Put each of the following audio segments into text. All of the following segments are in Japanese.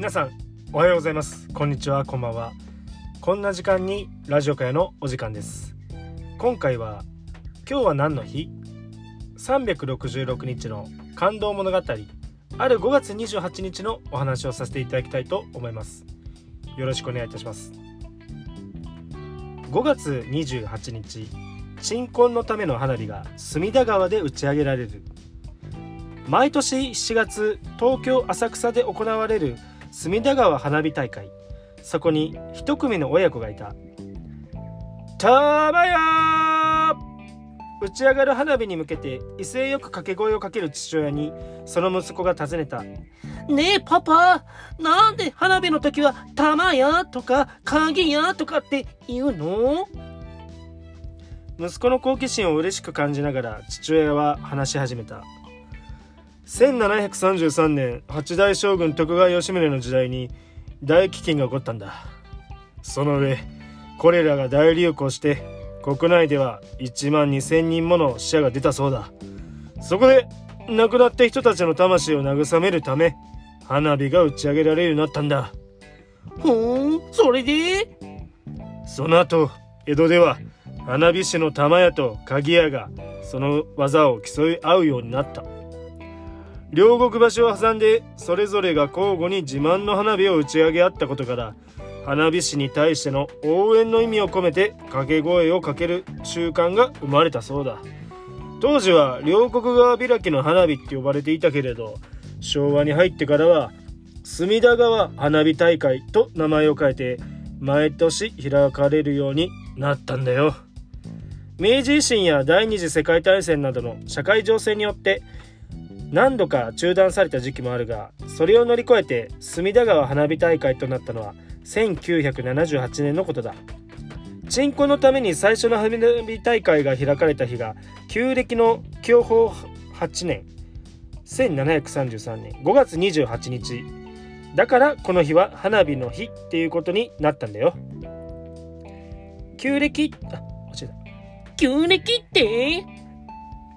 皆さんおはようございます。こんにちはこんばんは。こんな時間にラジオ会のお時間です。今回は今日は何の日？366日の感動物語。ある5月28日のお話をさせていただきたいと思います。よろしくお願いいたします。5月28日鎮魂のための花火が隅田川で打ち上げられる。毎年7月東京浅草で行われる隅田川花火大会。そこに一組の親子がいた「たまや打ち上がる花火に向けて威勢よく掛け声をかける父親にその息子が尋ねた「ねえパパなんで花火の時は「たまや」とか「鍵や」とかって言うの？息子の好奇心を嬉しく感じながら父親は話し始めた。1733年八代将軍徳川吉宗の時代に大飢饉が起こったんだ。その上コレラが大流行して国内では1万2,000人もの死者が出たそうだ。そこで亡くなった人たちの魂を慰めるため花火が打ち上げられるようになったんだ。ほんそれで？その後江戸では花火師の玉屋と鍵屋がその技を競い合うようになった両国橋を挟んでそれぞれが交互に自慢の花火を打ち上げ合ったことから花火師に対しての応援の意味を込めて掛け声をかける習慣が生まれたそうだ。当時は両国側開きの花火って呼ばれていたけれど昭和に入ってからは隅田川花火大会と名前を変えて毎年開かれるようになったんだよ。明治維新や第二次世界大戦などの社会情勢によって何度か中断された時期もあるがそれを乗り越えて隅田川花火大会となったのは1978年のことだ。鎮魂のために最初の花火大会が開かれた日が旧暦の享保8年1733年5月28日。だからこの日は花火の日っていうことになったんだよ。旧暦？あ間違えた。旧暦って？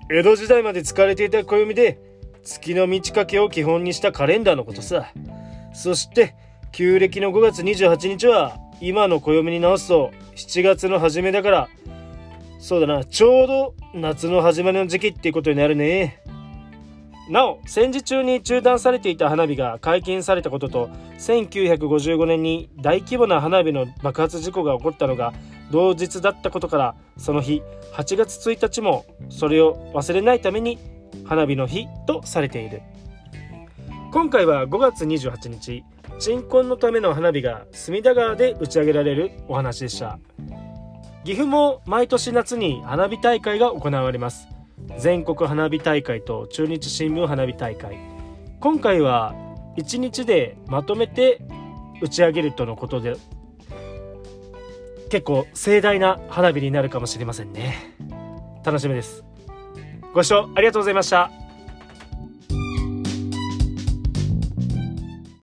江戸時代まで使われていた暦で月の満ち欠けを基本にしたカレンダーのことさ。そして、旧暦の5月28日は、今の暦に直すと7月の初めだから、そうだな、ちょうど夏の始まりの時期っていうことになるね。なお、戦時中に中断されていた花火が解禁されたことと、1955年に大規模な花火の爆発事故が起こったのが同日だったことから、その日、8月1日もそれを忘れないために花火の日とされている。今回は5月28日鎮魂のための花火が隅田川で打ち上げられるお話でした。岐阜も毎年夏に花火大会が行われます。全国花火大会と中日新聞花火大会。今回は1日でまとめて打ち上げるとのことで結構盛大な花火になるかもしれませんね。楽しみです。ご視聴ありがとうございました。